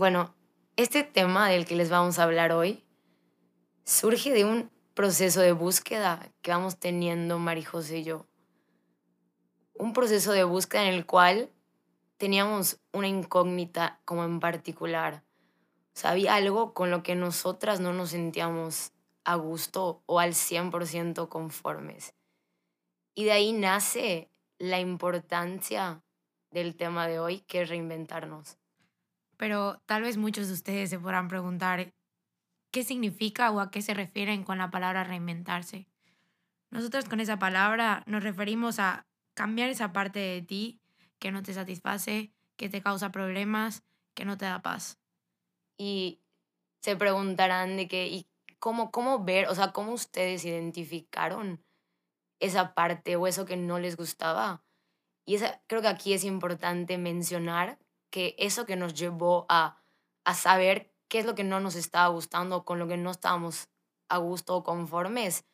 Bueno, este tema del que les vamos a hablar hoy surge de un proceso de búsqueda que vamos teniendo Marijose y yo. Un proceso de búsqueda en el cual teníamos una incógnita como en particular. O sea, había algo con lo que nosotras no nos sentíamos a gusto o al 100% conformes. Y de ahí nace la importancia del tema de hoy, que es reinventarnos. Pero tal vez muchos de ustedes se podrán preguntar, ¿qué significa o a qué se refieren con la palabra reinventarse? Nosotros con esa palabra nos referimos a cambiar esa parte de ti que no te satisface, que te causa problemas, que no te da paz. Y se preguntarán de qué, ¿y cómo, cómo ver, o sea, cómo ustedes identificaron esa parte o eso que no les gustaba? Y esa, creo que aquí es importante mencionar que eso que nos llevó a, a saber qué es lo que no nos estaba gustando, con lo que no estábamos a gusto o conformes,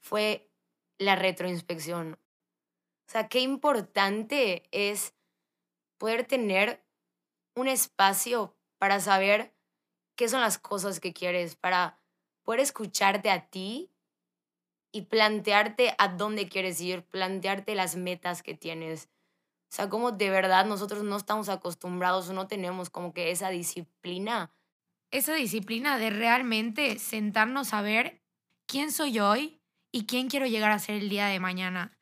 fue la retroinspección. O sea, qué importante es poder tener un espacio para saber qué son las cosas que quieres, para poder escucharte a ti y plantearte a dónde quieres ir, plantearte las metas que tienes. O sea, como de verdad nosotros no estamos acostumbrados o no tenemos como que esa disciplina. Esa disciplina de realmente sentarnos a ver quién soy hoy y quién quiero llegar a ser el día de mañana.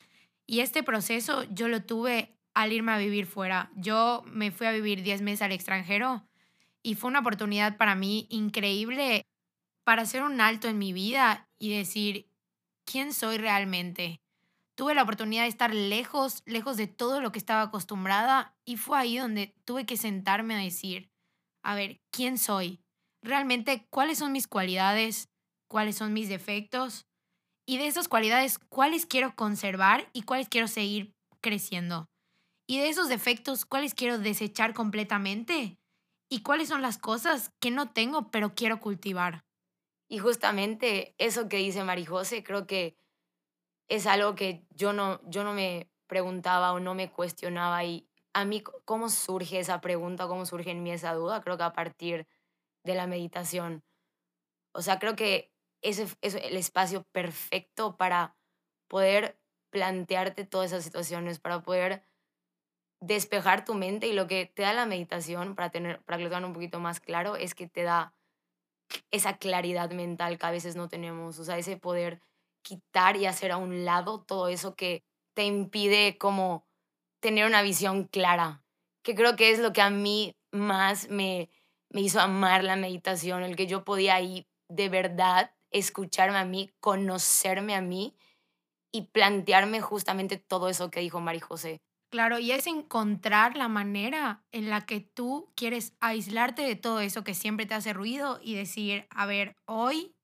Y este proceso yo lo tuve al irme a vivir fuera. Yo me fui a vivir 10 meses al extranjero y fue una oportunidad para mí increíble para hacer un alto en mi vida y decir, ¿quién soy realmente? Tuve la oportunidad de estar lejos, lejos de todo lo que estaba acostumbrada y fue ahí donde tuve que sentarme a decir, a ver, ¿quién soy? Realmente, ¿cuáles son mis cualidades? ¿Cuáles son mis defectos? y de esas cualidades, cuáles quiero conservar y cuáles quiero seguir creciendo. Y de esos defectos, cuáles quiero desechar completamente y cuáles son las cosas que no tengo pero quiero cultivar. Y justamente eso que dice Marijose, creo que es algo que yo no, yo no me preguntaba o no me cuestionaba y a mí cómo surge esa pregunta, cómo surge en mí esa duda, creo que a partir de la meditación. O sea, creo que ese es el espacio perfecto para poder plantearte todas esas situaciones, para poder despejar tu mente y lo que te da la meditación, para, tener, para que lo tengan un poquito más claro, es que te da esa claridad mental que a veces no tenemos, o sea, ese poder quitar y hacer a un lado todo eso que te impide como tener una visión clara, que creo que es lo que a mí más me, me hizo amar la meditación, el que yo podía ir de verdad escucharme a mí, conocerme a mí y plantearme justamente todo eso que dijo Mari José. Claro, y es encontrar la manera en la que tú quieres aislarte de todo eso que siempre te hace ruido y decir, a ver, hoy,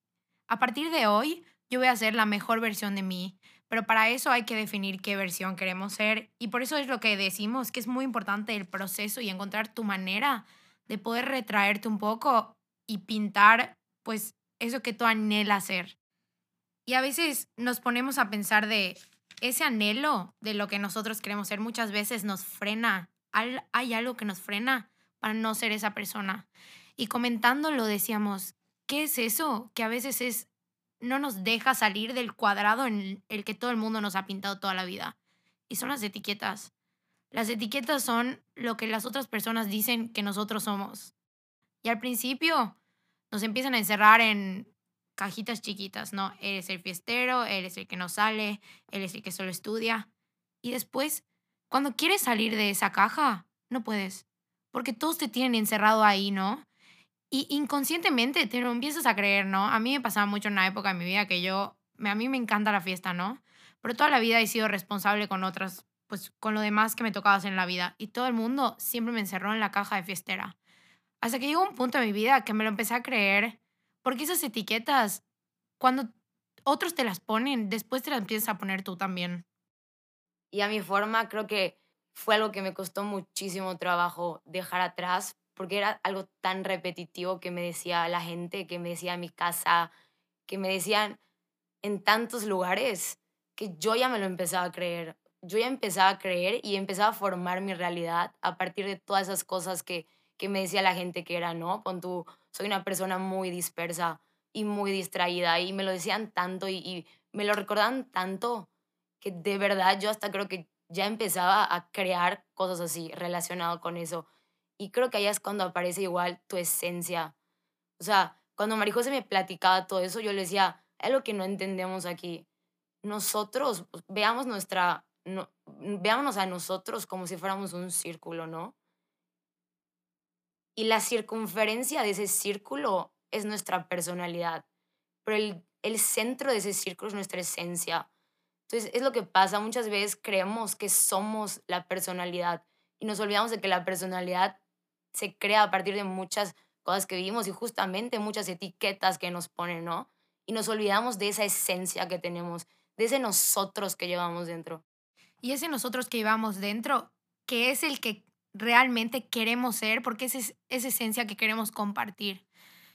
a partir de hoy, yo voy a ser la mejor versión de mí. Pero para eso hay que definir qué versión queremos ser. Y por eso es lo que decimos, que es muy importante el proceso y encontrar tu manera de poder retraerte un poco y pintar, pues, eso que tú anhelas ser. Y a veces nos ponemos a pensar de ese anhelo de lo que nosotros queremos ser, muchas veces nos frena. Hay algo que nos frena para no ser esa persona. Y comentándolo decíamos, ¿qué es eso? Que a veces es no nos deja salir del cuadrado en el que todo el mundo nos ha pintado toda la vida. Y son las etiquetas. Las etiquetas son lo que las otras personas dicen que nosotros somos. Y al principio nos empiezan a encerrar en cajitas chiquitas, ¿no? Eres el fiestero, eres el que no sale, eres el que solo estudia. Y después, cuando quieres salir de esa caja, no puedes, porque todos te tienen encerrado ahí, ¿no? Y inconscientemente te lo empiezas a creer, ¿no? A mí me pasaba mucho en una época de mi vida que yo, a mí me encanta la fiesta, ¿no? Pero toda la vida he sido responsable con otras, pues con lo demás que me tocaba hacer en la vida. Y todo el mundo siempre me encerró en la caja de fiestera. Hasta que llegó un punto en mi vida que me lo empecé a creer, porque esas etiquetas, cuando otros te las ponen, después te las empiezas a poner tú también. Y a mi forma creo que fue algo que me costó muchísimo trabajo dejar atrás, porque era algo tan repetitivo que me decía la gente, que me decía mi casa, que me decían en tantos lugares, que yo ya me lo empezaba a creer. Yo ya empezaba a creer y empezaba a formar mi realidad a partir de todas esas cosas que que me decía la gente que era, ¿no? Pon tú, soy una persona muy dispersa y muy distraída y me lo decían tanto y, y me lo recordaban tanto que de verdad yo hasta creo que ya empezaba a crear cosas así relacionado con eso. Y creo que allá es cuando aparece igual tu esencia. O sea, cuando Marijose me platicaba todo eso, yo le decía, es lo que no entendemos aquí. Nosotros, pues, veamos nuestra, no, veámonos a nosotros como si fuéramos un círculo, ¿no? Y la circunferencia de ese círculo es nuestra personalidad, pero el, el centro de ese círculo es nuestra esencia. Entonces, es lo que pasa. Muchas veces creemos que somos la personalidad y nos olvidamos de que la personalidad se crea a partir de muchas cosas que vivimos y justamente muchas etiquetas que nos ponen, ¿no? Y nos olvidamos de esa esencia que tenemos, de ese nosotros que llevamos dentro. Y ese nosotros que llevamos dentro, que es el que realmente queremos ser, porque es esa esencia que queremos compartir.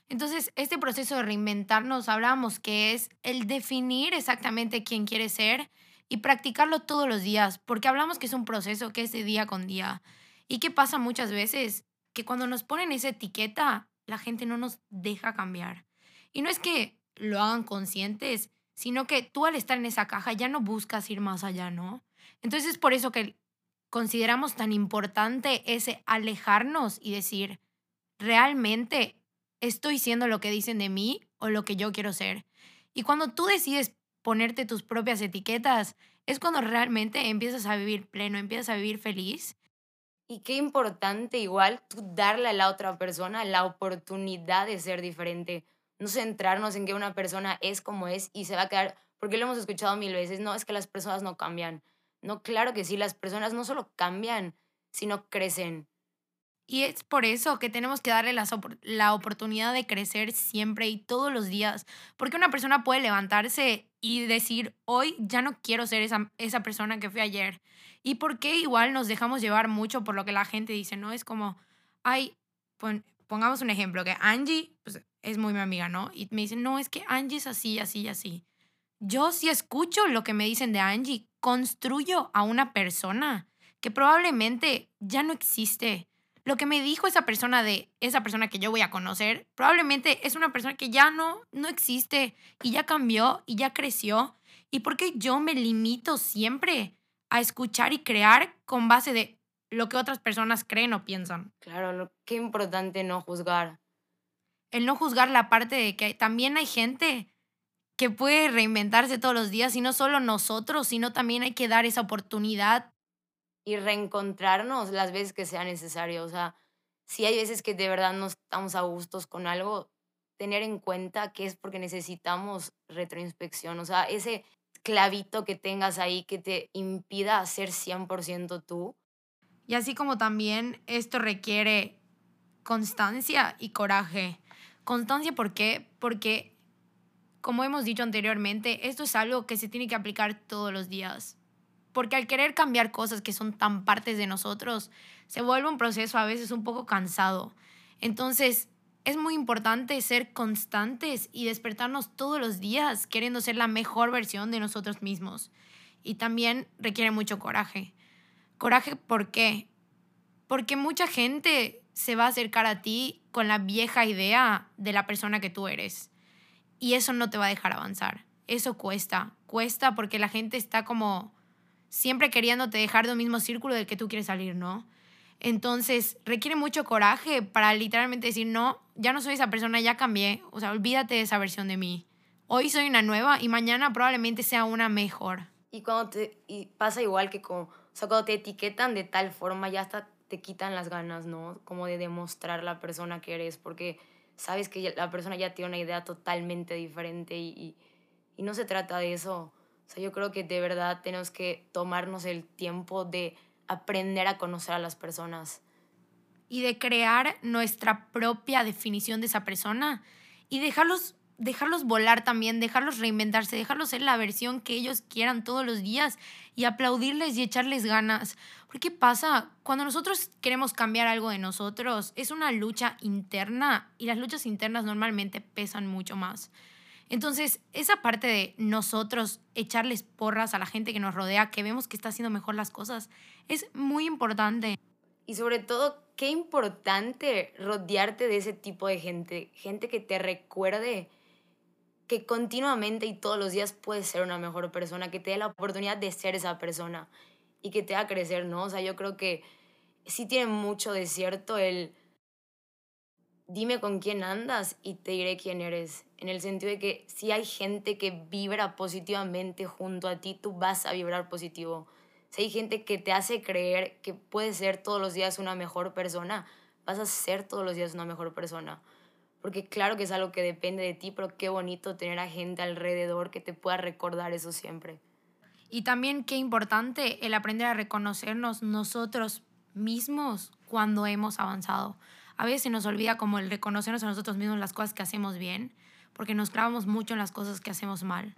Entonces, este proceso de reinventarnos, hablamos que es el definir exactamente quién quiere ser y practicarlo todos los días, porque hablamos que es un proceso que es de día con día. ¿Y qué pasa muchas veces? Que cuando nos ponen esa etiqueta, la gente no nos deja cambiar. Y no es que lo hagan conscientes, sino que tú al estar en esa caja ya no buscas ir más allá, ¿no? Entonces es por eso que consideramos tan importante ese alejarnos y decir, realmente estoy siendo lo que dicen de mí o lo que yo quiero ser. Y cuando tú decides ponerte tus propias etiquetas, es cuando realmente empiezas a vivir pleno, empiezas a vivir feliz. Y qué importante igual tú darle a la otra persona la oportunidad de ser diferente. No centrarnos en que una persona es como es y se va a quedar, porque lo hemos escuchado mil veces, no, es que las personas no cambian. No, claro que sí, las personas no solo cambian, sino crecen. Y es por eso que tenemos que darle la, oportunidad de crecer siempre y todos los días. Porque una persona puede levantarse y decir, hoy ya no quiero ser esa, esa persona que fui ayer. ¿Y por qué igual nos dejamos llevar mucho por lo que la gente dice? ¿No? Es como, ay, pongamos un ejemplo, que Angie pues, es muy mi amiga, ¿no? Y me dicen, no, es que Angie es así, así, así. Yo sí escucho lo que me dicen de Angie, construyo a una persona que probablemente ya no existe lo que me dijo esa persona de esa persona que yo voy a conocer, probablemente es una persona que ya no, no existe y ya cambió y ya creció. ¿Y por qué yo me limito siempre a escuchar y crear con base de lo que otras personas creen o piensan? Claro, lo, qué importante no juzgar. El no juzgar la parte de que también hay gente que puede reinventarse todos los días y no solo nosotros, sino también hay que dar esa oportunidad y reencontrarnos las veces que sea necesario. O sea, si hay veces que de verdad no estamos a gustos con algo, tener en cuenta que es porque necesitamos retroinspección. O sea, ese clavito que tengas ahí que te impida ser 100% tú. Y así como también esto requiere constancia y coraje. Constancia, ¿por qué? Porque, como hemos dicho anteriormente, esto es algo que se tiene que aplicar todos los días. Porque al querer cambiar cosas que son tan partes de nosotros, se vuelve un proceso a veces un poco cansado. Entonces, es muy importante ser constantes y despertarnos todos los días queriendo ser la mejor versión de nosotros mismos. Y también requiere mucho coraje. Coraje, ¿por qué? Porque mucha gente se va a acercar a ti con la vieja idea de la persona que tú eres. Y eso no te va a dejar avanzar. Eso cuesta. Cuesta porque la gente está como siempre queriéndote dejar de un mismo círculo del que tú quieres salir, ¿no? Entonces, requiere mucho coraje para literalmente decir, no, ya no soy esa persona, ya cambié. O sea, olvídate de esa versión de mí. Hoy soy una nueva y mañana probablemente sea una mejor. Y cuando te y pasa igual que como, o sea, cuando te etiquetan de tal forma, ya hasta te quitan las ganas, ¿no? Como de demostrar la persona que eres, porque sabes que la persona ya tiene una idea totalmente diferente y, y no se trata de eso. O sea, yo creo que de verdad tenemos que tomarnos el tiempo de aprender a conocer a las personas. Y de crear nuestra propia definición de esa persona y dejarlos, dejarlos volar también, dejarlos reinventarse, dejarlos ser la versión que ellos quieran todos los días y aplaudirles y echarles ganas. Porque pasa, cuando nosotros queremos cambiar algo de nosotros, es una lucha interna y las luchas internas normalmente pesan mucho más. Entonces, esa parte de nosotros echarles porras a la gente que nos rodea, que vemos que está haciendo mejor las cosas, es muy importante. Y sobre todo, qué importante rodearte de ese tipo de gente, gente que te recuerde que continuamente y todos los días puedes ser una mejor persona, que te dé la oportunidad de ser esa persona y que te haga crecer, ¿no? O sea, yo creo que sí tiene mucho de cierto el dime con quién andas y te diré quién eres. En el sentido de que si hay gente que vibra positivamente junto a ti, tú vas a vibrar positivo. Si hay gente que te hace creer que puedes ser todos los días una mejor persona, vas a ser todos los días una mejor persona porque claro que es algo que depende de ti, pero qué bonito tener a gente alrededor que te pueda recordar eso siempre. Y también qué importante el aprender a reconocernos nosotros mismos cuando hemos avanzado. A veces se nos olvida como el reconocernos a nosotros mismos las cosas que hacemos bien, porque nos clavamos mucho en las cosas que hacemos mal.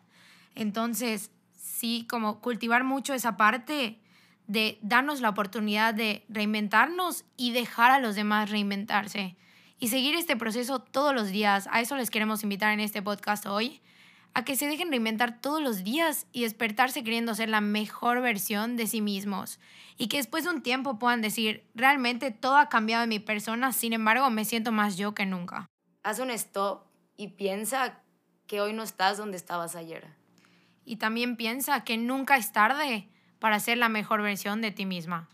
Entonces, sí, como cultivar mucho esa parte de darnos la oportunidad de reinventarnos y dejar a los demás reinventarse y seguir este proceso todos los días. A eso les queremos invitar en este podcast hoy, a que se dejen reinventar todos los días y despertarse queriendo ser la mejor versión de sí mismos. Y que después de un tiempo puedan decir, realmente todo ha cambiado en mi persona, sin embargo me siento más yo que nunca. Haz un stop y piensa que hoy no estás donde estabas ayer. Y también piensa que nunca es tarde para ser la mejor versión de ti misma.